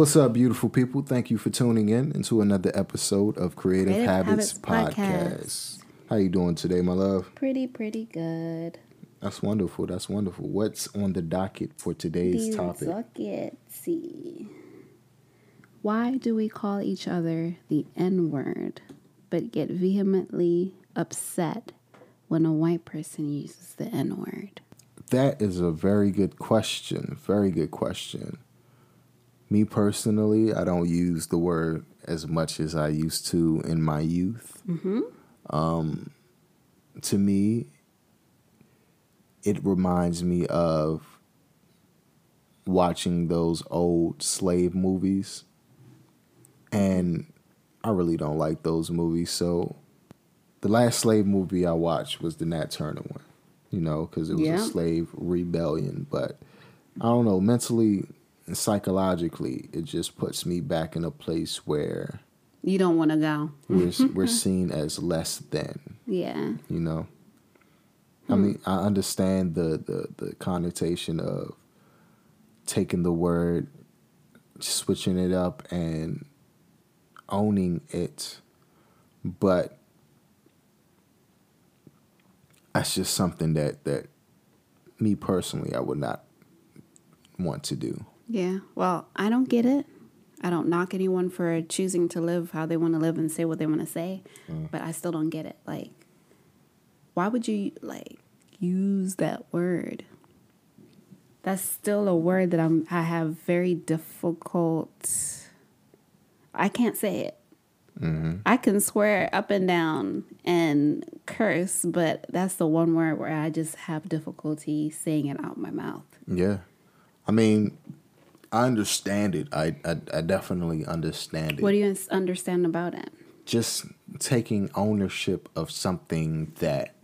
What's up, beautiful people? Thank you for tuning in into another episode of Creative, Creative Habits, Habits Podcast. Podcast. How you doing today, my love? Pretty, pretty good. That's wonderful. That's wonderful. What's on the docket for today's topic? Let's see. Why do we call each other the N word, but get vehemently upset when a white person uses the N word? That is a very good question. Very good question. Me personally, I don't use the word as much as I used to in my youth. Um, to me, it reminds me of watching those old slave movies. And I really don't like those movies. So the last slave movie I watched was the Nat Turner one, you know, because it was Yeah. a slave rebellion. But I don't know, mentally and psychologically, it just puts me back in a place where You don't want to go. we're, we're seen as less than Yeah. you know i hmm. mean i understand the, the the connotation of taking the word switching it up and owning it but that's just something that that me personally i would not want to do Yeah. Well, I don't get it. I don't knock anyone for choosing to live how they want to live and say what they want to say, mm. but I still don't get it. Like, why would you like use that word? That's still a word that I'm. I have very difficult. I can't say it. Mm-hmm. I can swear up and down and curse, but that's the one word where I just have difficulty saying it out my mouth. yeah i mean i understand it i i, I definitely understand it What do you understand about it? just taking ownership of something that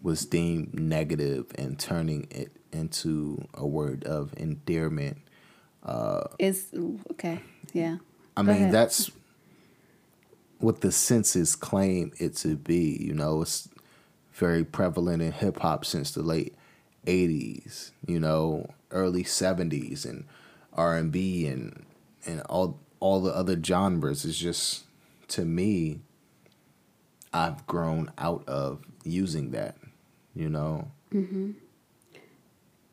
was deemed negative and turning it into a word of endearment. Uh, Is okay, yeah. I Go mean, ahead. that's what the senses claim it to be. You know, it's very prevalent in hip hop since the late '80s. You know, early '70s and R and B and and all all the other genres. Is just to me, I've grown out of using that. You know, mm-hmm.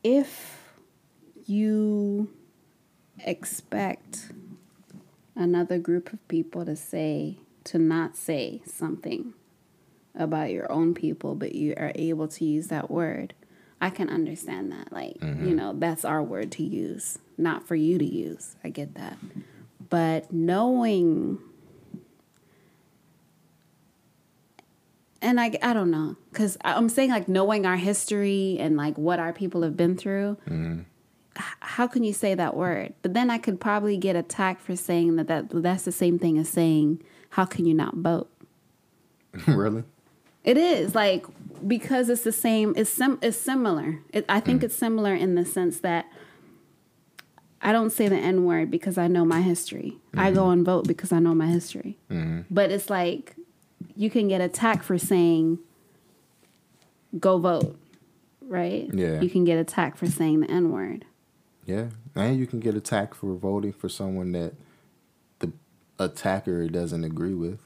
if you expect another group of people to say to not say something about your own people but you are able to use that word i can understand that like you mm-hmm. know that's our word to use not for you to use. I get that. But knowing and I, I don't know because i'm saying like knowing our history and like what our people have been through mm-hmm. h- how can you say that word? But then i could probably get attacked for saying that, that that's the same thing as saying how can you not vote? Really. it is like because it's the same it's sim it's similar. It, i think mm. it's similar in the sense that i don't say the n word because i know my history. I go mm-hmm. and vote because i know my history. Mm-hmm. But it's like you can get attacked for saying go vote right? Yeah. you can get attacked for saying the n word. Yeah, and you can get attacked for voting for someone that the attacker doesn't agree with.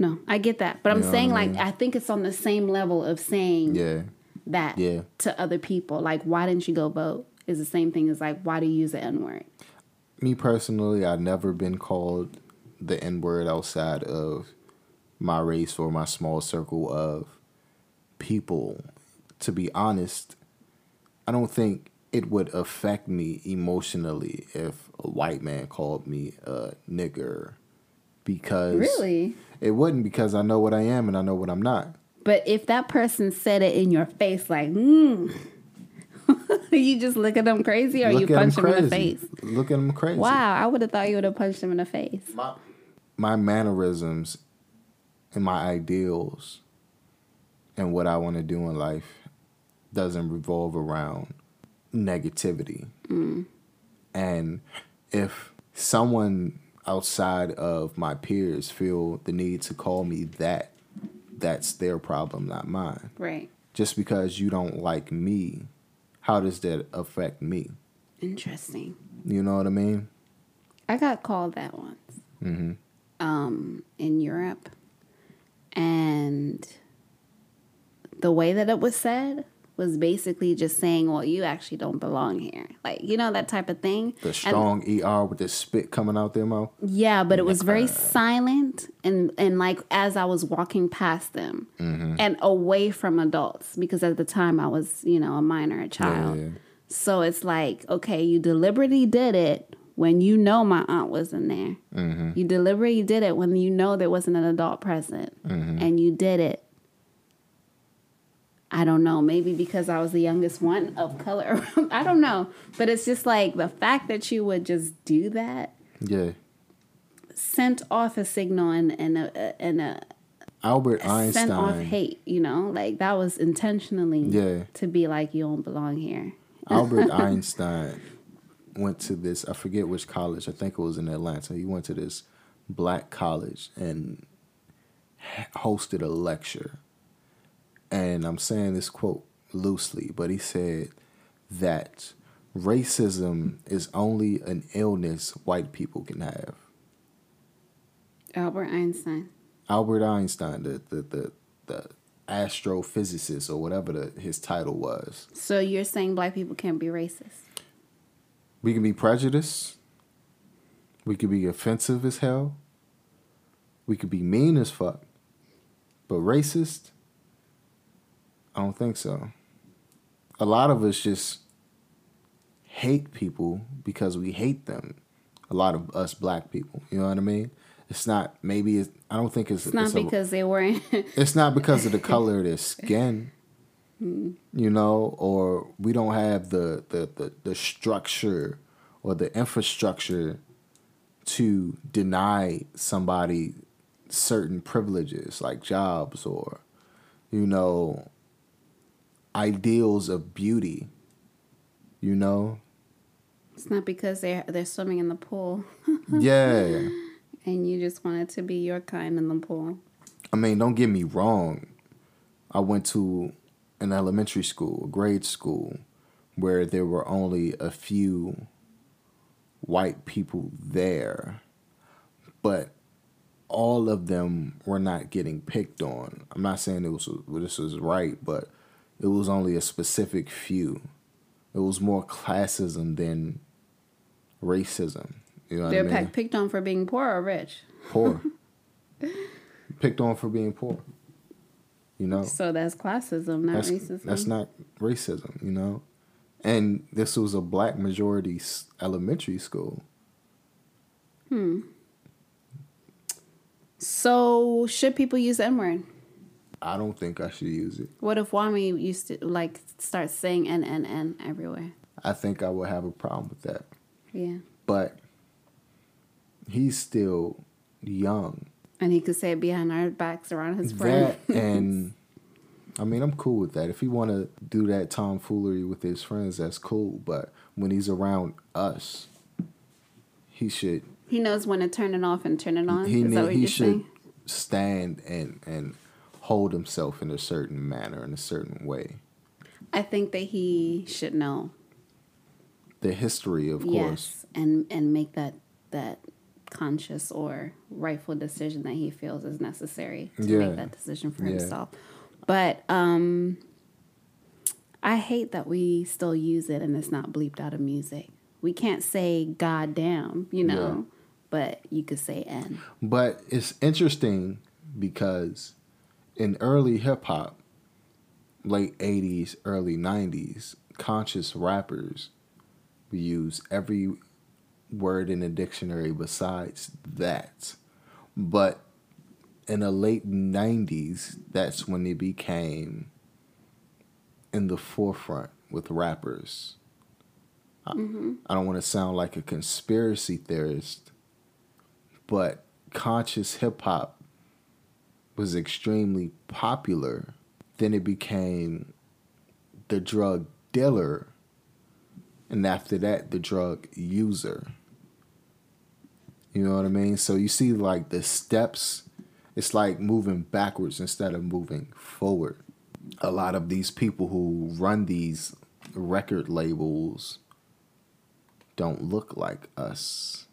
No i get that but i'm You what saying I like i think it's on the same level of saying Yeah, that Yeah. to other people like why didn't you go vote is the same thing as like why do you use the n word me personally, I've never been called the N word outside of my race or my small circle of people. To be honest, I don't think it would affect me emotionally if a white man called me a nigger because Really? It wouldn't because I know what I am and I know what I'm not. But if that person said it in your face, like, mm, you just look at them crazy, or you Look at punch him them in the face. Look at them crazy. Wow, I would have thought you would have punched them in the face. My, my mannerisms and my ideals and what I want to do in life doesn't revolve around negativity. And if someone outside of my peers feel the need to call me that, that's their problem, not mine. Right. Just because you don't like me, how does that affect me? Interesting. You know what I mean? I got called that once. Mm-hmm. um, in Europe, and the way that it was said was basically just saying, "Well, you actually don't belong here," like you know that type of thing. The And- strong ER with the spit coming out their mouth. yeah, but it was very silent and and like as I was walking past them and away from adults because at the time I was you know a minor, a child. yeah. So it's like, okay, you deliberately did it when you know my aunt was in there. Mm-hmm. You deliberately did it when you know there wasn't an adult present. Mm-hmm. And you did it. I don't know, maybe because I was the youngest one of color. I don't know. But it's just like the fact that you would just do that Yeah. sent off a signal and, and a, and a, Albert sent off hate, you know? Like that was intentionally Yeah. to be like, you don't belong here. Albert Einstein went to this, I forget which college, I think it was in Atlanta. He went to this black college and hosted a lecture. And I'm saying this quote loosely, but he said that racism is only an illness white people can have. Albert Einstein. Albert Einstein, the the the, the astrophysicist or whatever the, his title was. So you're saying black people can't be racist? We can be prejudiced. We could be offensive as hell. We could be mean as fuck. But racist? I don't think so. A lot of us just hate people because we hate them. A lot of us black people. You know what I mean? It's not maybe it's, I don't think it's It's not it's a- because they weren't. it's not because of the color of their skin, Hmm. you know, or we don't have the, the, the, the structure or the infrastructure to deny somebody certain privileges like jobs or, you know, ideals of beauty, you know? it's not because they're they're swimming in the pool yeah. and you just wanted to be your kind in the pool. I mean, don't get me wrong. I went to an elementary school, a grade school, where there were only a few white people there, but all of them were not getting picked on. I'm not saying it was this was right, but it was only a specific few. It was more classism than racism. You know They're I mean? picked on for being poor or rich. poor. Picked on for being poor. You know, So that's classism, not that's racism. that's not racism. You know, and this was a black majority elementary school. Hmm. So should people use the N word? I don't think I should use it. What if Wami used to like start saying N N N everywhere? I think I would have a problem with that. Yeah, But he's still young. and he could say it behind our backs around his friends. That and I mean, I'm cool with that. If he want to do that tomfoolery with his friends, that's cool. But when he's around us, he should he knows when to turn it off and turn it on. he what he should saying? stand and and hold himself in a certain manner in a certain way. I think that he should know. The history, of course. And and make that that conscious or rightful decision that he feels is necessary to Yeah. make that decision for Yeah. himself. But um I hate that we still use it and it's not bleeped out of music. We can't say God damn, you know, but you could say N. But it's interesting because in early hip hop, late 80s, early 90s, conscious rappers use every word in the dictionary besides that. But in the late 90s, that's when it became in the forefront with rappers. I, mm-hmm. I don't want to sound like a conspiracy theorist, but conscious hip hop was extremely popular. Then it became the drug dealer, and after that, the drug user. You know what I mean? So you see, like the steps, it's like moving backwards instead of moving forward. A lot of these people who run these record labels don't look like us.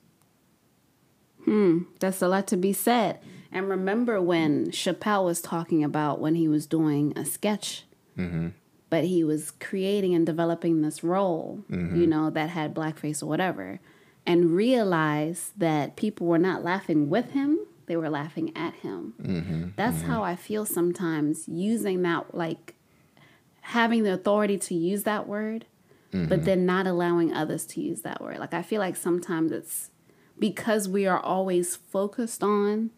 Hmm, that's a lot to be said. And remember when Chappelle was talking about when he was doing a sketch, mm-hmm. but he was creating and developing this role, you mm-hmm. know, that had blackface or whatever, and realized that people were not laughing with him, they were laughing at him. Mm-hmm. That's how I feel sometimes using that, like having the authority to use that word, but then not allowing others to use that word. Like I feel like sometimes it's because we are always focused on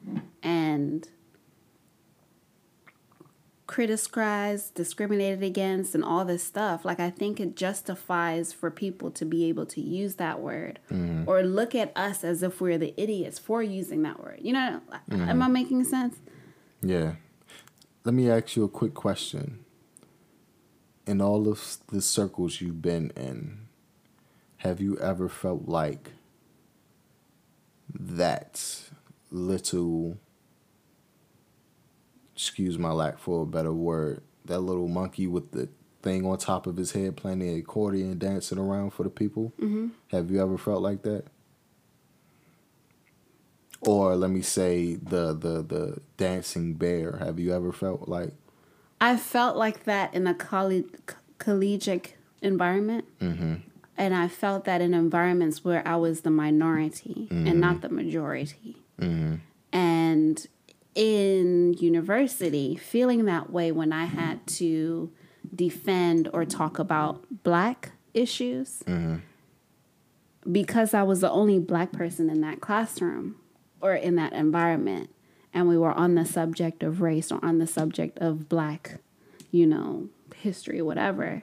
and criticized, discriminated against, and all this stuff. Like, I think it justifies for people to be able to use that word mm-hmm. or look at us as if we're the idiots for using that word. You know, am I mm-hmm. making sense? Yeah. Let me ask you a quick question. In all of the circles you've been in, have you ever felt like that little, excuse my lack for a better word, that little monkey with the thing on top of his head playing the accordion dancing around for the people? Mm-hmm. Have you ever felt like that? Or let me say the the the dancing bear. Have you ever felt like I felt like that in a colle- collegiate environment. And I felt that in environments where I was the minority and not mm-hmm. the majority. Mm-hmm. And in university, feeling that way when I had to defend or talk about black issues, mm-hmm. because I was the only black person in that classroom or in that environment, and we were on the subject of race or on the subject of black, you know, history, whatever.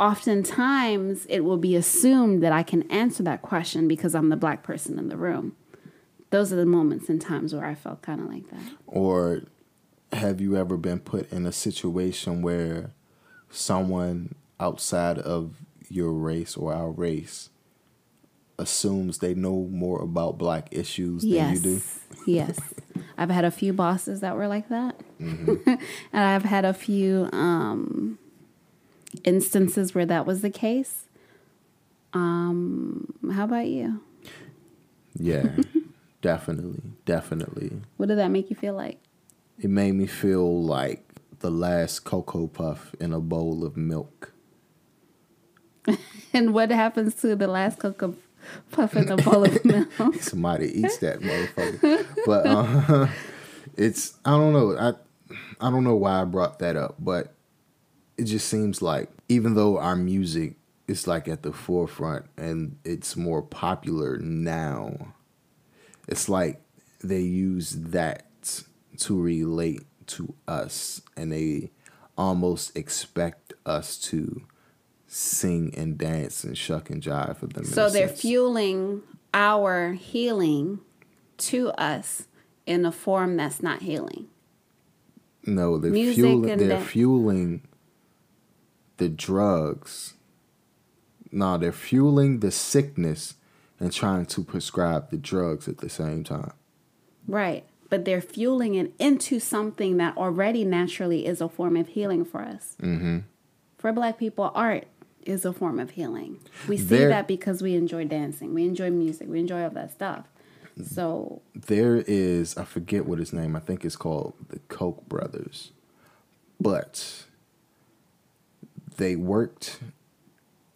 Oftentimes, it will be assumed that I can answer that question because I'm the black person in the room. Those are the moments and times where I felt kind of like that. Or have you ever been put in a situation where someone outside of your race or our race assumes they know more about black issues than yes. you do? yes. I've had a few bosses that were like that. and I've had a few um, instances where that was the case. Um, how about you? Yeah, definitely, definitely. What did that make you feel like? It made me feel like the last cocoa puff in a bowl of milk. And what happens to the last cocoa puff in a bowl of milk? Somebody eats that motherfucker. But uh, it's I don't know. I I don't know why I brought that up, but it just seems like even though our music is like at the forefront and it's more popular now, it's like they use that to relate to us and they almost expect us to sing and dance and shuck and jive for them. So they're sense. fueling our healing to us in a form that's not healing. No, they're Music fueling. They're fueling the drugs. No, they're fueling the sickness and trying to prescribe the drugs at the same time. Right. But they're fueling it into something that already naturally is a form of healing for us. Mm-hmm. For black people, art is a form of healing. We see There- that because we enjoy dancing, we enjoy music, we enjoy all that stuff. So, There is, I forget what his name. I think it's called the Koch brothers, but they worked.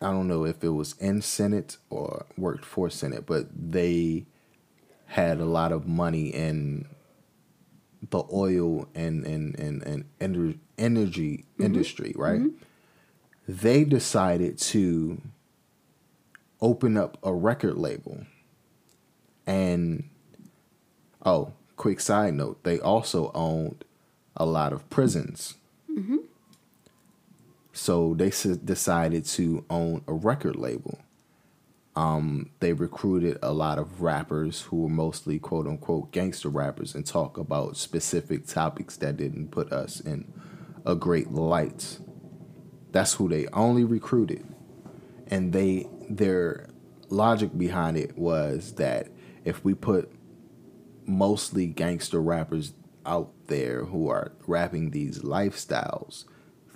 I don't know if it was in Senate or worked for Senate, but they had a lot of money in the oil and and and, and ener- energy mm-hmm. industry, right? Mm-hmm. They decided to open up a record label. And oh, quick side note, they also owned a lot of prisons. Mm-hmm. So they decided to own a record label. Um, they recruited a lot of rappers who were mostly quote unquote gangster rappers and talk about specific topics that didn't put us in a great light. That's who they only recruited. And they their logic behind it was that if we put mostly gangster rappers out there who are rapping these lifestyles,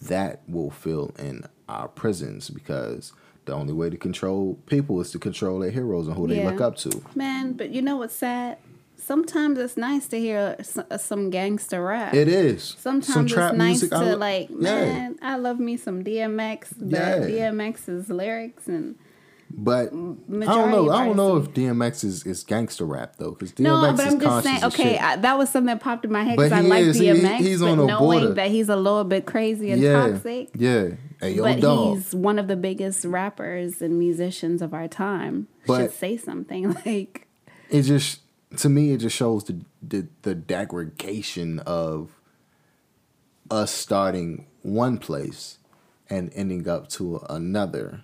that will fill in our prisons because the only way to control people is to control their heroes and who they look up to. Man, but you know what's sad? Sometimes it's nice to hear uh, some gangster rap. It is. Sometimes it's nice I to lo- like, Yeah. man, I love me some DMX, but Yeah. DMX's lyrics and But I don't know. I don't know if DMX is, is gangster rap though, because DMX No, but I'm just saying. Okay. I, that was something that popped in my head because I like is. He- DMX, he's but on knowing border. that he's a little bit crazy and yeah, toxic. yeah. Hey, but dog. he's one of the biggest rappers and musicians of our time. But- Should say something like, it just to me it just shows the the, the degradation of us starting one place and ending up to another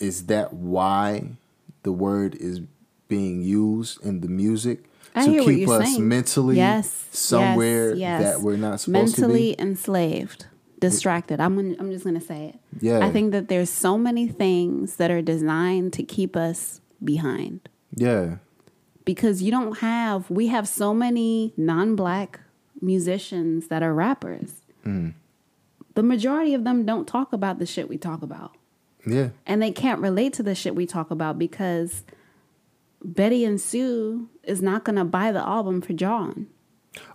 is that why the word is being used in the music I to keep us saying. mentally yes, somewhere yes, yes. that we're not supposed mentally to enslaved, distracted. I'm gonna, I'm just gonna say it. Yeah. I think that there's so many things that are designed to keep us behind. yeah because you don't have we have so many non-black musicians that are rappers Mm. the majority of them don't talk about the shit we talk about yeah. And they can't relate to the shit we talk about because betty and sue is not going to buy the album for john.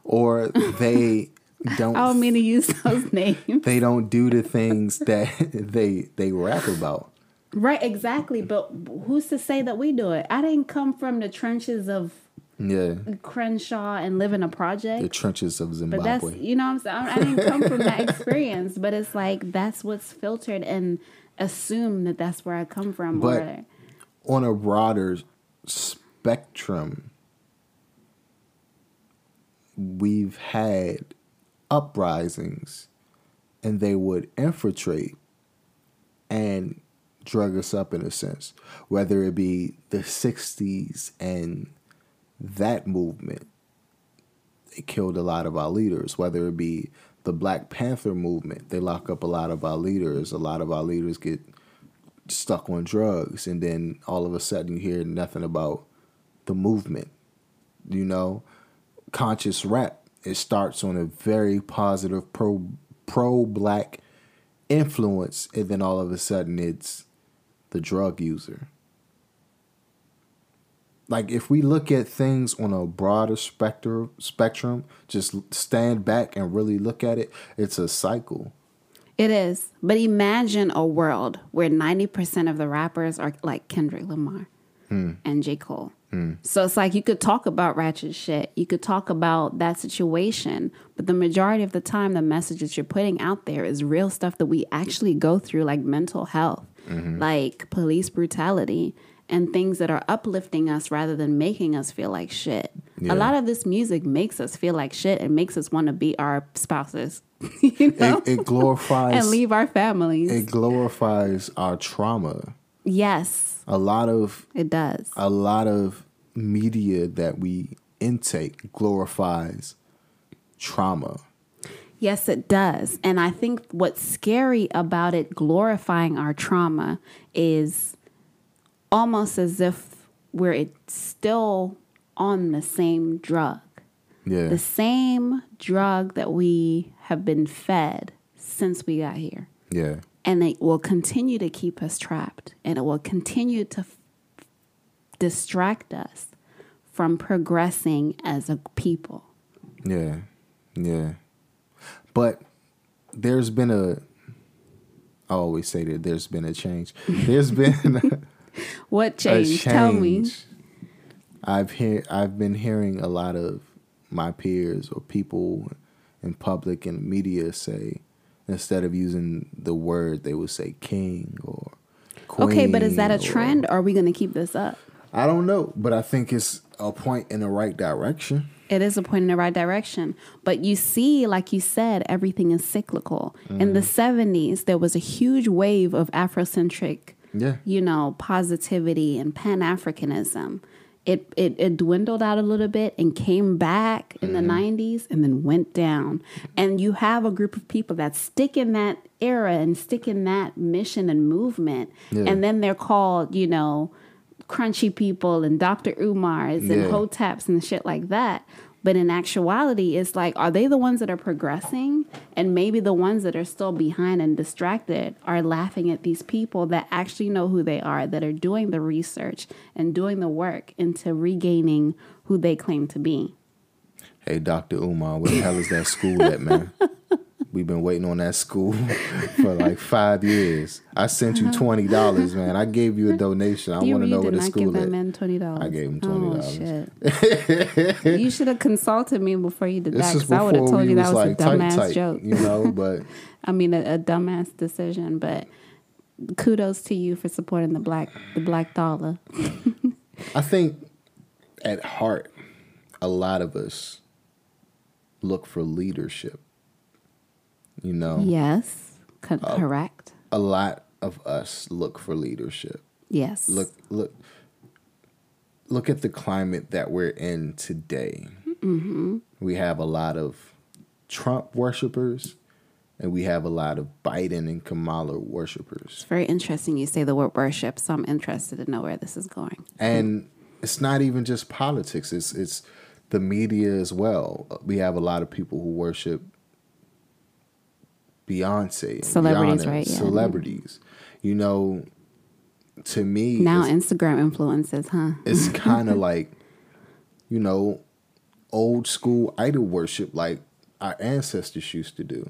Or they don't i don't mean to use those names. they don't do the things that they they rap about. Right exactly but who's to say that we do it? I didn't come from the trenches of yeah. Crenshaw and live in a project. The trenches of Zimbabwe. But that's you know what I'm saying. I didn't come from that experience, but it's like that's what's filtered and assume that that's where I come from. But- or On a broader spectrum, we've had uprisings and they would infiltrate and drug us up in a sense, whether it be the 60s and that movement. They killed a lot of our leaders, whether it be the Black Panther movement. They lock up a lot of our leaders. A lot of our leaders get stuck on drugs, and then all of a sudden you hear nothing about the movement. You know, conscious rap. It starts on a very positive pro pro black influence, and then all of a sudden it's the drug user. Like if we look at things on a broader spectrum, spectrum, just stand back and really look at it, it's a cycle. it is. But imagine a world where ninety percent of the rappers are like Kendrick Lamar hmm. and J Cole. Hmm. So it's like you could talk about ratchet shit. You could talk about that situation, but the majority of the time, the message that you're putting out there is real stuff that we actually go through, like mental health, mm-hmm. like police brutality, and things that are uplifting us rather than making us feel like shit. Yeah. A lot of this music makes us feel like shit and makes us want to beat our spouses, you know, It, it glorifies and leave our families. it glorifies our trauma. yes, A lot of it does. a lot of media that we intake glorifies trauma. Yes, it does. And I think what's scary about it glorifying our trauma is almost as if we're still on the same drug, Yeah. the same drug that we have been fed since we got here. yeah. And it will continue to keep us trapped and it will continue to f- distract us from progressing as a people. Yeah. Yeah. But there's been a I always say that there's been a change. There's been What changed? change. Tell me. I've hear I've been hearing a lot of my peers or people in public and media say instead of using the word they would say king or queen. Okay, but is that a trend or are we going to keep this up? I don't know, but I think it's a point in the right direction. It is a point in the right direction. But you see, like you said, everything is cyclical. In the mm. 70s, there was a huge wave of Afrocentric, Yeah. you know, positivity and Pan Africanism. It, it, it dwindled out a little bit and came back in the mm-hmm. 90s and then went down. And you have a group of people that stick in that era and stick in that mission and movement. Yeah. And then they're called, you know, crunchy people and Dr. Umars and Yeah. Hoteps and shit like that. But in actuality, it's like, are they the ones that are progressing? And maybe the ones that are still behind and distracted are laughing at these people that actually know who they are, that are doing the research and doing the work into regaining who they claim to be. Hey, Dr. Umar, where the hell is that school at, man? We've been waiting on that school for like five years. I sent you uh-huh. twenty dollars, man. I gave you a donation. I want to know where did the school that at. man twenty dollars. I gave him Oh $20. shit! you should have consulted me before you did This that, is because I would have told you that was like a dumbass tight, joke. you know. But I mean, a, a dumbass decision, but kudos to you for supporting the black the black dollar. I think at heart, a lot of us look for leadership. You know, Yes, co- correct. a lot of us look for leadership. Yes. Look, look, look at the climate that we're in today. Mm-hmm. We have a lot of Trump worshipers, and we have a lot of Biden and Kamala worshipers. It's very interesting you say the word worship, so I'm interested to know where this is going. and it's not even just politics it's it's the media as well we have a lot of people who worship beyonce and Celebrities, Rihanna, right, yeah. celebrities you know to me Now Instagram influences, huh? it's kind of like you know old school idol worship like our ancestors used to do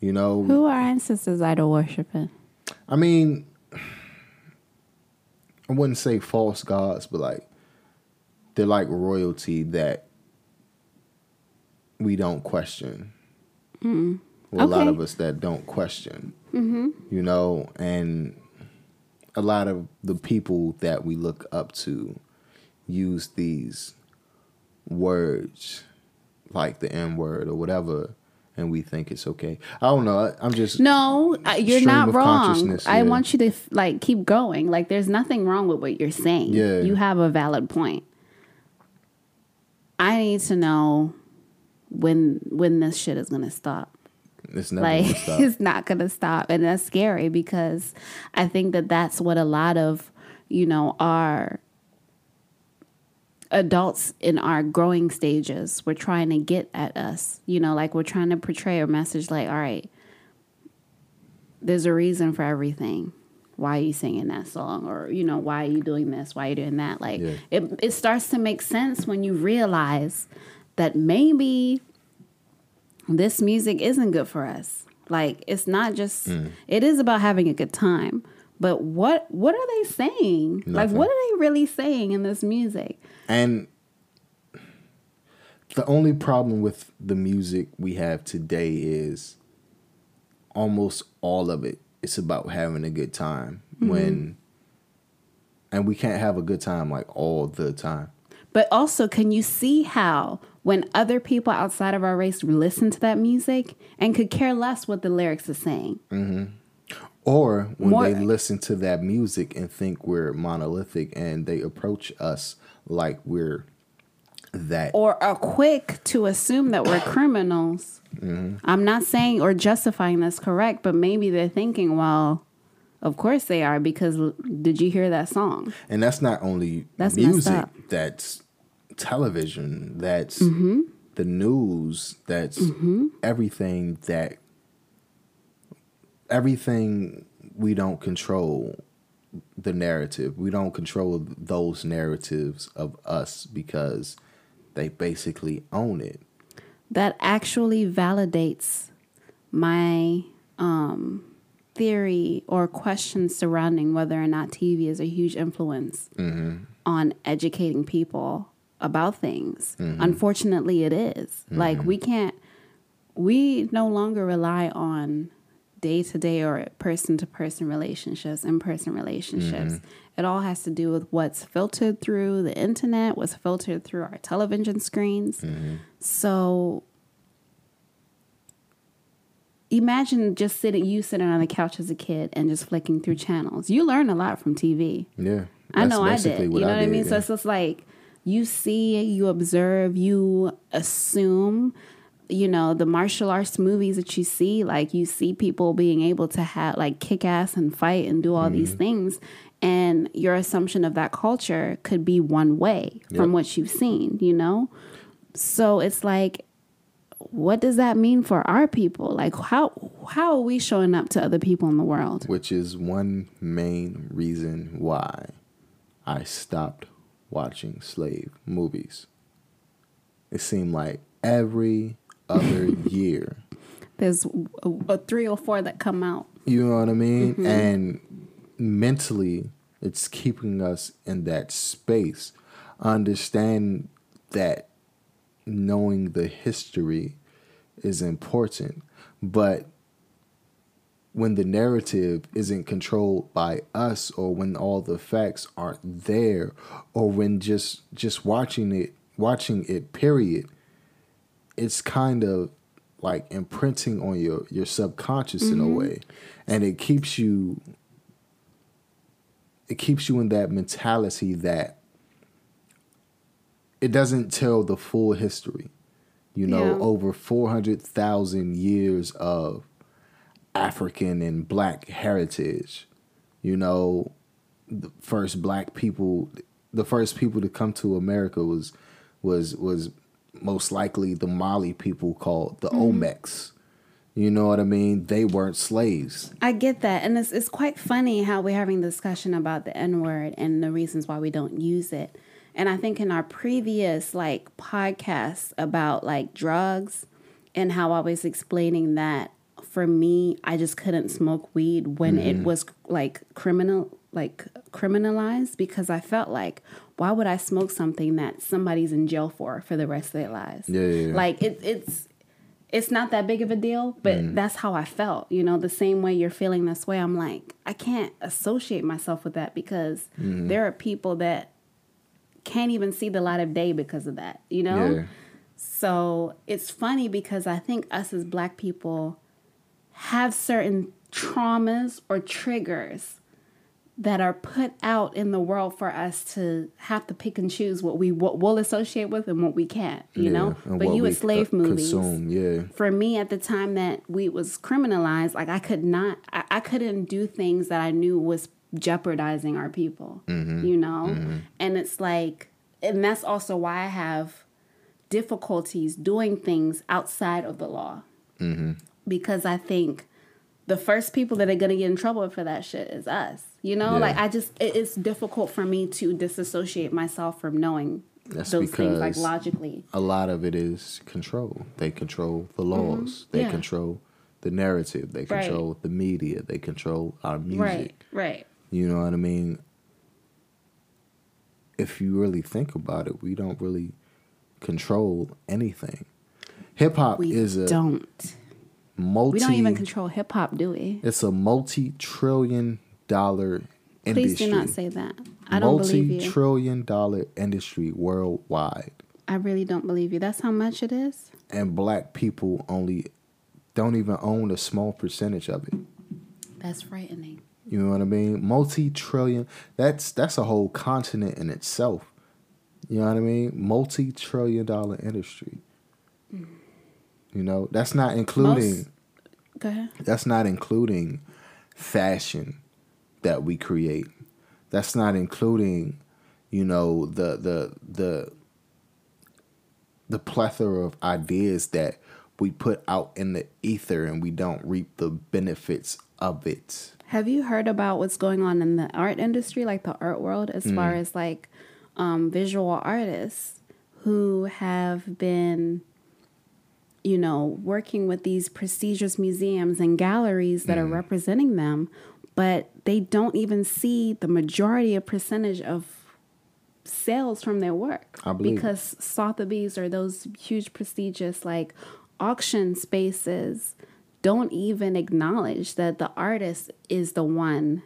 you know Who are ancestors idol worshiping? I mean, I wouldn't say false gods, but like they're like royalty that we don't question. Well, a lot of us that don't question, mm-hmm. you know, and a lot of the people that we look up to use these words like the N word or whatever, and we think it's okay. I don't know. I- I'm just No, you're not wrong. I yeah. want you to like keep going. Like there's nothing wrong with what you're saying. Yeah. You have a valid point. I need to know when when this shit is going to stop. It's never like gonna stop. it's not going to stop and that's scary because i think that that's what a lot of you know our adults in our growing stages were trying to get at us you know like we're trying to portray a message like all right there's a reason for everything why are you singing that song or you know why are you doing this why are you doing that like Yeah. it, it starts to make sense when you realize that maybe this music isn't good for us. Like it's not just mm. it is about having a good time. But what what are they saying? Like what are they really saying in this music? And the only problem with the music we have today is almost all of it it's about having a good time mm-hmm. when and we can't have a good time like all the time. But also, can you see how when other people outside of our race listen to that music and could care less what the lyrics are saying? Mm-hmm. Or when More- they listen to that music and think we're monolithic and they approach us like we're that. or are quick to assume that we're criminals. Mm-hmm. I'm not saying or justifying that's correct, but maybe they're thinking, well, of course they are because did you hear that song? And that's not only That's music, that's television, that's Mm-hmm. the news, that's everything that everything we don't control the narrative. We don't control those narratives of us because they basically own it. That actually validates my um, theory or questions surrounding whether or not TV is a huge influence on educating people about things. Unfortunately, it is. Like, we can't, we no longer rely on day to day or person to person relationships, in person relationships. It all has to do with what's filtered through the internet, what's filtered through our television screens. So imagine just sitting, you sitting on the couch as a kid and just flicking through channels. You learn a lot from TV. Yeah. I know I did. You know what I did, mean? So yeah. it's just like you see, you observe, you assume. You know the martial arts movies that you see, like you see people being able to have like kick ass and fight and do all these Mm-hmm. things, and your assumption of that culture could be one way from what you've seen. You know, so it's like, what does that mean for our people? Like how how are we showing up to other people in the world? which is one main reason why I stopped watching slave movies. It seemed like every other year, There's a, a three or four that come out. you know what I mean? Mm-hmm. And mentally, it's keeping us in that space. Understand that knowing the history is important, but when the narrative isn't controlled by us or when all the facts aren't there or when just just watching it watching it period it's kind of like imprinting on your your subconscious in a mm-hmm. way and it keeps you it keeps you in that mentality that it doesn't tell the full history you know Yeah. over 400,000 years of African and black heritage. You know, the first black people, the first people to come to America was was was most likely the Mali people called the mm-hmm. Olmecs. You know what I mean? They weren't slaves. I get that. And it's, it's quite funny how we're having discussion about the N word and the reasons why we don't use it. And I think in our previous like podcasts about like drugs and how I was explaining that for me, I just couldn't smoke weed when it was like criminal, like criminalized because I felt like, why would I smoke something that somebody's in jail for for the rest of their lives? Yeah, yeah, yeah. Like it, it's it's not that big of a deal, but Mm. that's how I felt. You know, the same way you're feeling this way, I'm like, I can't associate myself with that because Mm-hmm. there are people that can't even see the light of day because of that, you know? Yeah. So it's funny because I think us as black people have certain traumas or triggers that are put out in the world for us to have to pick and choose what we what we'll associate with and what we can't, you Yeah, know? But you with slave movies consume, yeah. for me at the time that we was criminalized, like I could not, I, I couldn't do things that I knew was jeopardizing our people, you know? And it's like, and that's also why I have difficulties doing things outside of the law. Because I think the first people that are going to get in trouble for that shit is us. You know, Yeah. like I just, it, it's difficult for me to disassociate myself from knowing That's those things like logically. A lot of it is control. They control the laws. They Mm-hmm. Yeah. control the narrative. They Right. control the media. They control our music. Right, right. You know what I mean? If you really think about it, we don't really control anything. Hip hop is a don't. Multi. We don't even control hip hop, do we? It's a multi-trillion dollar industry. Please do not say that. I don't believe you. Multi-trillion dollar industry worldwide, I really don't believe you. That's how much it is. and black people only don't even own a small percentage of it. That's frightening. You know what I mean? Multi-trillion. That's that's a whole continent in itself. You know what I mean? Multi-trillion dollar industry. You know, that's not including Most- Go ahead. that's not including fashion that we create. That's not including, you know, the the the the plethora of ideas that we put out in the ether and we don't reap the benefits of it. Have you heard about what's going on in the art industry, like the art world, as far Mm. as like um, visual artists who have been, you know, working with these prestigious museums and galleries that are Mm. representing them, but they don't even see the majority of percentage of sales from their work I believe because Sotheby's or those huge prestigious like auction spaces don't even acknowledge that the artist is the one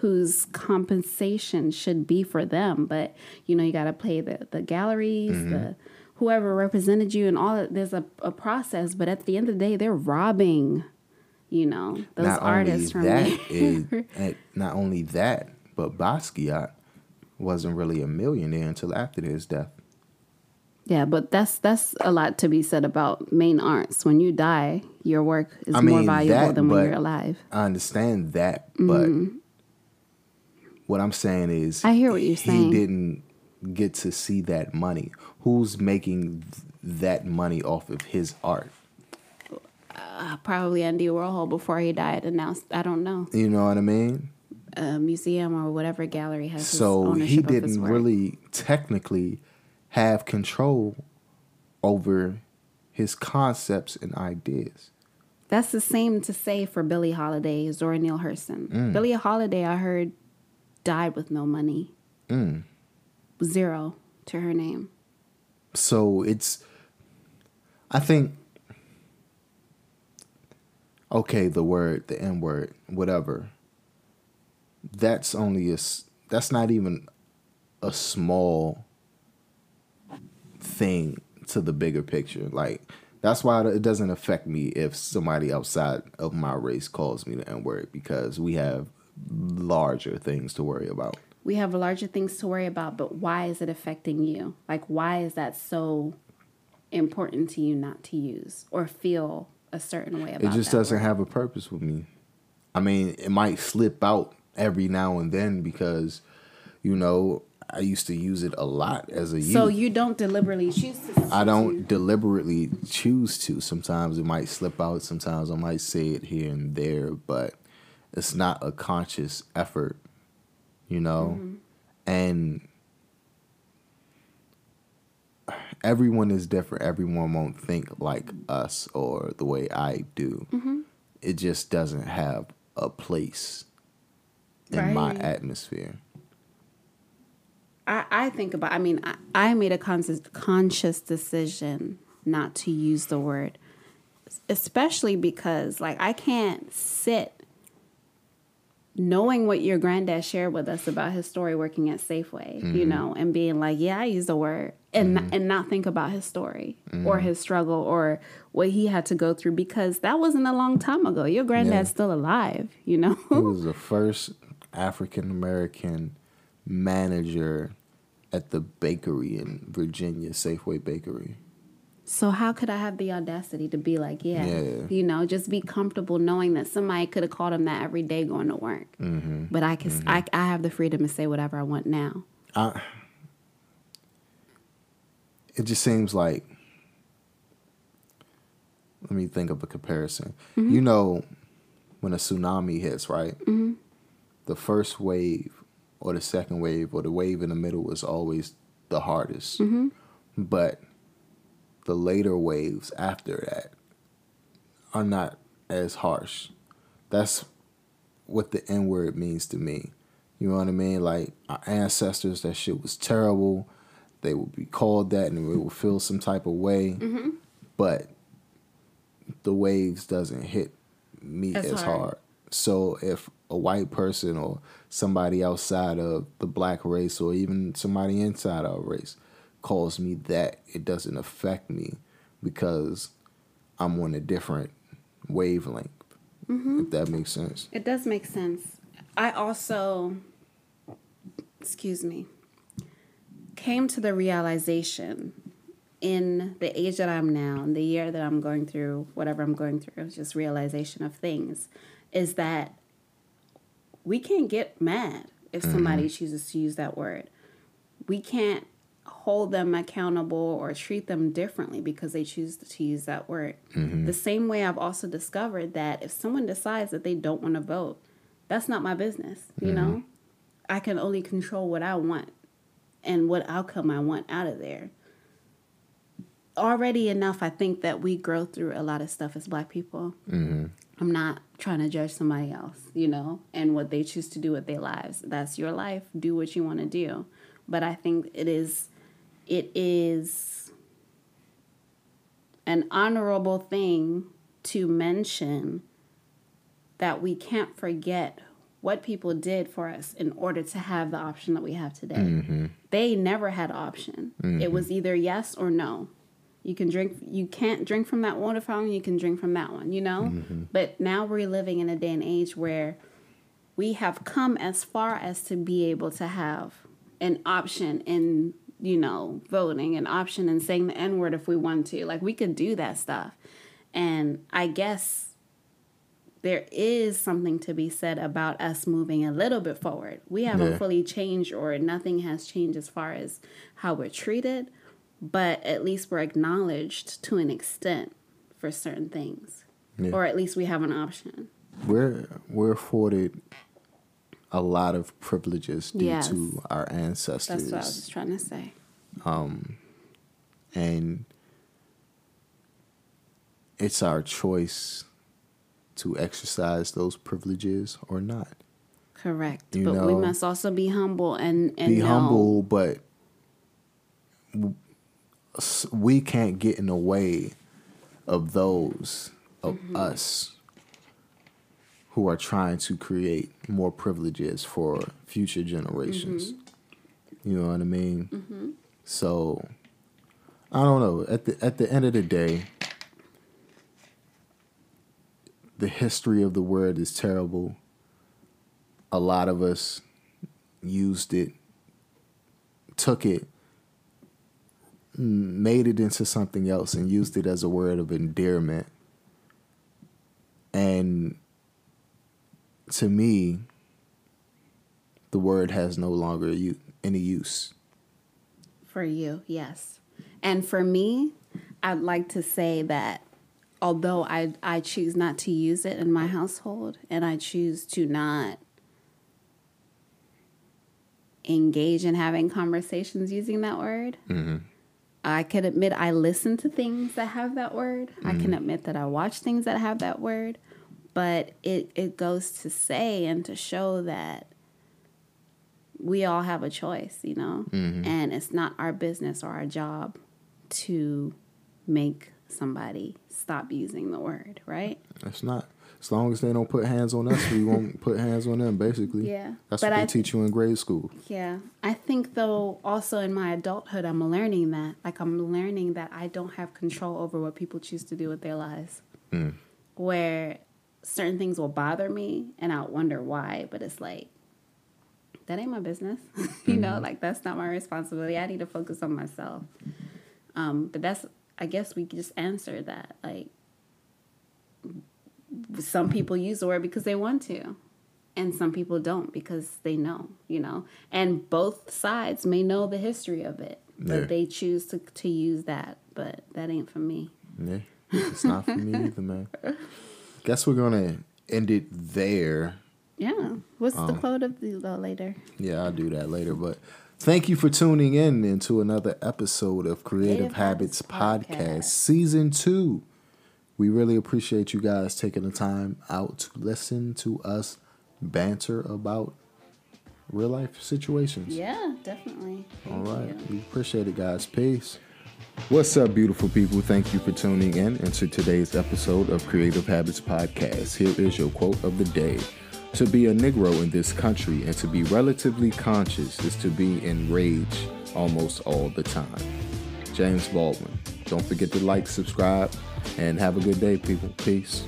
whose compensation should be for them. But you know, you got to pay the the galleries, Mm-hmm. the whoever represented you, and all. that There's a, a process, but at the end of the day, they're robbing. You know those not artists from only me. and not only that, but Basquiat wasn't really a millionaire until after his death. Yeah, but that's that's a lot to be said about main arts. When you die, your work is I more valuable that, than when you're alive. I understand that, but what I'm saying is, Mm-hmm. I hear what you're saying. He didn't get to see that money. Who's making that money off of his art? Uh, probably Andy Warhol before he died announced. I don't know You know what I mean? a museum or whatever gallery has So he didn't really technically have control over his concepts and ideas. That's the same to say for Billie Holiday, Zora Neale Hurston. Mm. Billie Holiday, I heard, died with no money, Mm. Zero to her name. So it's, I think, okay, the word, the N word, whatever. That's only a, that's not even a small thing to the bigger picture. Like, that's why it doesn't affect me if somebody outside of my race calls me the N word because we have larger things to worry about. We have larger things to worry about, but why is it affecting you? Like, why is that so important to you not to use or feel a certain way about it just doesn't word? have a purpose with me. I mean, it might slip out every now and then because, you know, I used to use it a lot as a youth. So you don't deliberately choose to. I don't deliberately choose to. Sometimes it might slip out. Sometimes I might say it here and there, but it's not a conscious effort, you know? Mm-hmm. And everyone is different. Everyone won't think like us or the way I do. Mm-hmm. It just doesn't have a place in my atmosphere. I, I think about. I mean, I, I made a conscious conscious decision not to use the word, especially because like I can't sit knowing what your granddad shared with us about his story working at Safeway, you mm-hmm. know, and being like, yeah, I use the word, and mm-hmm. and not think about his story or mm-hmm. his struggle or what he had to go through because that wasn't a long time ago. Your granddad's Yeah. still alive, you know. He was the first African American manager at the bakery in Virginia, Safeway Bakery. So how could I have the audacity to be like, yeah, Yeah. you know, just be comfortable knowing that somebody could have called him that every day going to work, Mm-hmm. but I can, mm-hmm. I, I have the freedom to say whatever I want now. I, it just seems like. Let me think of a comparison. Mm-hmm. You know, when a tsunami hits, right? Mm-hmm. The first wave, or the second wave, or the wave in the middle is always the hardest. But the later waves after that are not as harsh. That's what the N word means to me. You know what I mean? Like our ancestors, that shit was terrible. They would be called that and we would feel some type of way. Mm-hmm. But the waves doesn't hit me As as, hard. hard. So if a white person or somebody outside of the black race or even somebody inside our race calls me that, it doesn't affect me because I'm on a different wavelength. Mm-hmm. If that makes sense. It does make sense. I also, excuse me, came to the realization in the age that I'm now, in the year that I'm going through, whatever I'm going through, just realization of things, is that we can't get mad if mm-hmm. somebody chooses to use that word. We can't hold them accountable or treat them differently because they choose to use that word. Mm-hmm. The same way I've also discovered that if someone decides that they don't want to vote, that's not my business, you mm-hmm. know? I can only control what I want and what outcome I want out of there. Already enough, I think that we grow through a lot of stuff as black people. Mm-hmm. I'm not trying to judge somebody else, you know, and what they choose to do with their lives. That's your life. Do what you want to do. But I think it is it is an honorable thing to mention that we can't forget what people did for us in order to have the option that we have today. Mm-hmm. They never had option. It was mm-hmm. either yes or no. You can drink you can't drink from that water fountain, you can drink from that one, you know? Mm-hmm. But now we're living in a day and age where we have come as far as to be able to have an option in, you know, voting, an option and saying the N word if we want to. Like we could do that stuff. And I guess there is something to be said about us moving a little bit forward. We haven't Yeah. fully changed or nothing has changed as far as how we're treated, but at least we're acknowledged to an extent for certain things. Yeah. Or at least we have an option. We're we're afforded a lot of privileges due Yes. to our ancestors. That's what I was trying to say. Um, and it's our choice to exercise those privileges or not. Correct. You but we must also be humble and, and Be know- humble, but we can't get in the way of those of Mm-hmm. us who are trying to create more privileges for future generations. Mm-hmm. You know what I mean? So I don't know. At the at the end of the day, the history of the word is terrible. A lot of us used it, took it, made it into something else, and used it as a word of endearment. And to me, the word has no longer any use. For you, yes. And for me, I'd like to say that although I I choose not to use it in my household and I choose to not engage in having conversations using that word, mm-hmm. I can admit I listen to things that have that word. I can mm-hmm. admit that I watch things that have that word, but it it goes to say and to show that we all have a choice, you know? Mm-hmm. And it's not our business or our job to make somebody stop using the word, right? It's not. As long as they don't put hands on us, we won't put hands on them. Basically, Yeah. That's But what they I- teach you in grade school. Yeah. I think though also in my adulthood I'm learning that. Like I'm learning that I don't have control over what people choose to do with their lives. Mm. Where certain things will bother me and I'll wonder why, but it's like that ain't my business. you know, like that's not my responsibility. I need to focus on myself. Um, but that's I guess we could just answer that. Like some people use the word because they want to and some people don't because they know you know and both sides may know the history of it but Yeah. they choose to, to use that but that ain't for me Yeah, it's not for me either, man. Guess we're gonna end it there. yeah what's Um, the quote of the later Yeah, I'll do that later. But thank you for tuning in into another episode of Creative, Creative Habits, Podcast, Podcast. Season 2. We really appreciate you guys taking the time out to listen to us banter about real life situations. yeah definitely All Thank right. you. We appreciate it, guys. Peace. What's up, beautiful people? Thank you for tuning in into today's episode of Creative Habits Podcast. Here is your quote of the day. To be a Negro in this country and to be relatively conscious is to be in rage almost all the time. James Baldwin. Don't forget to like, subscribe, and have a good day, people. Peace.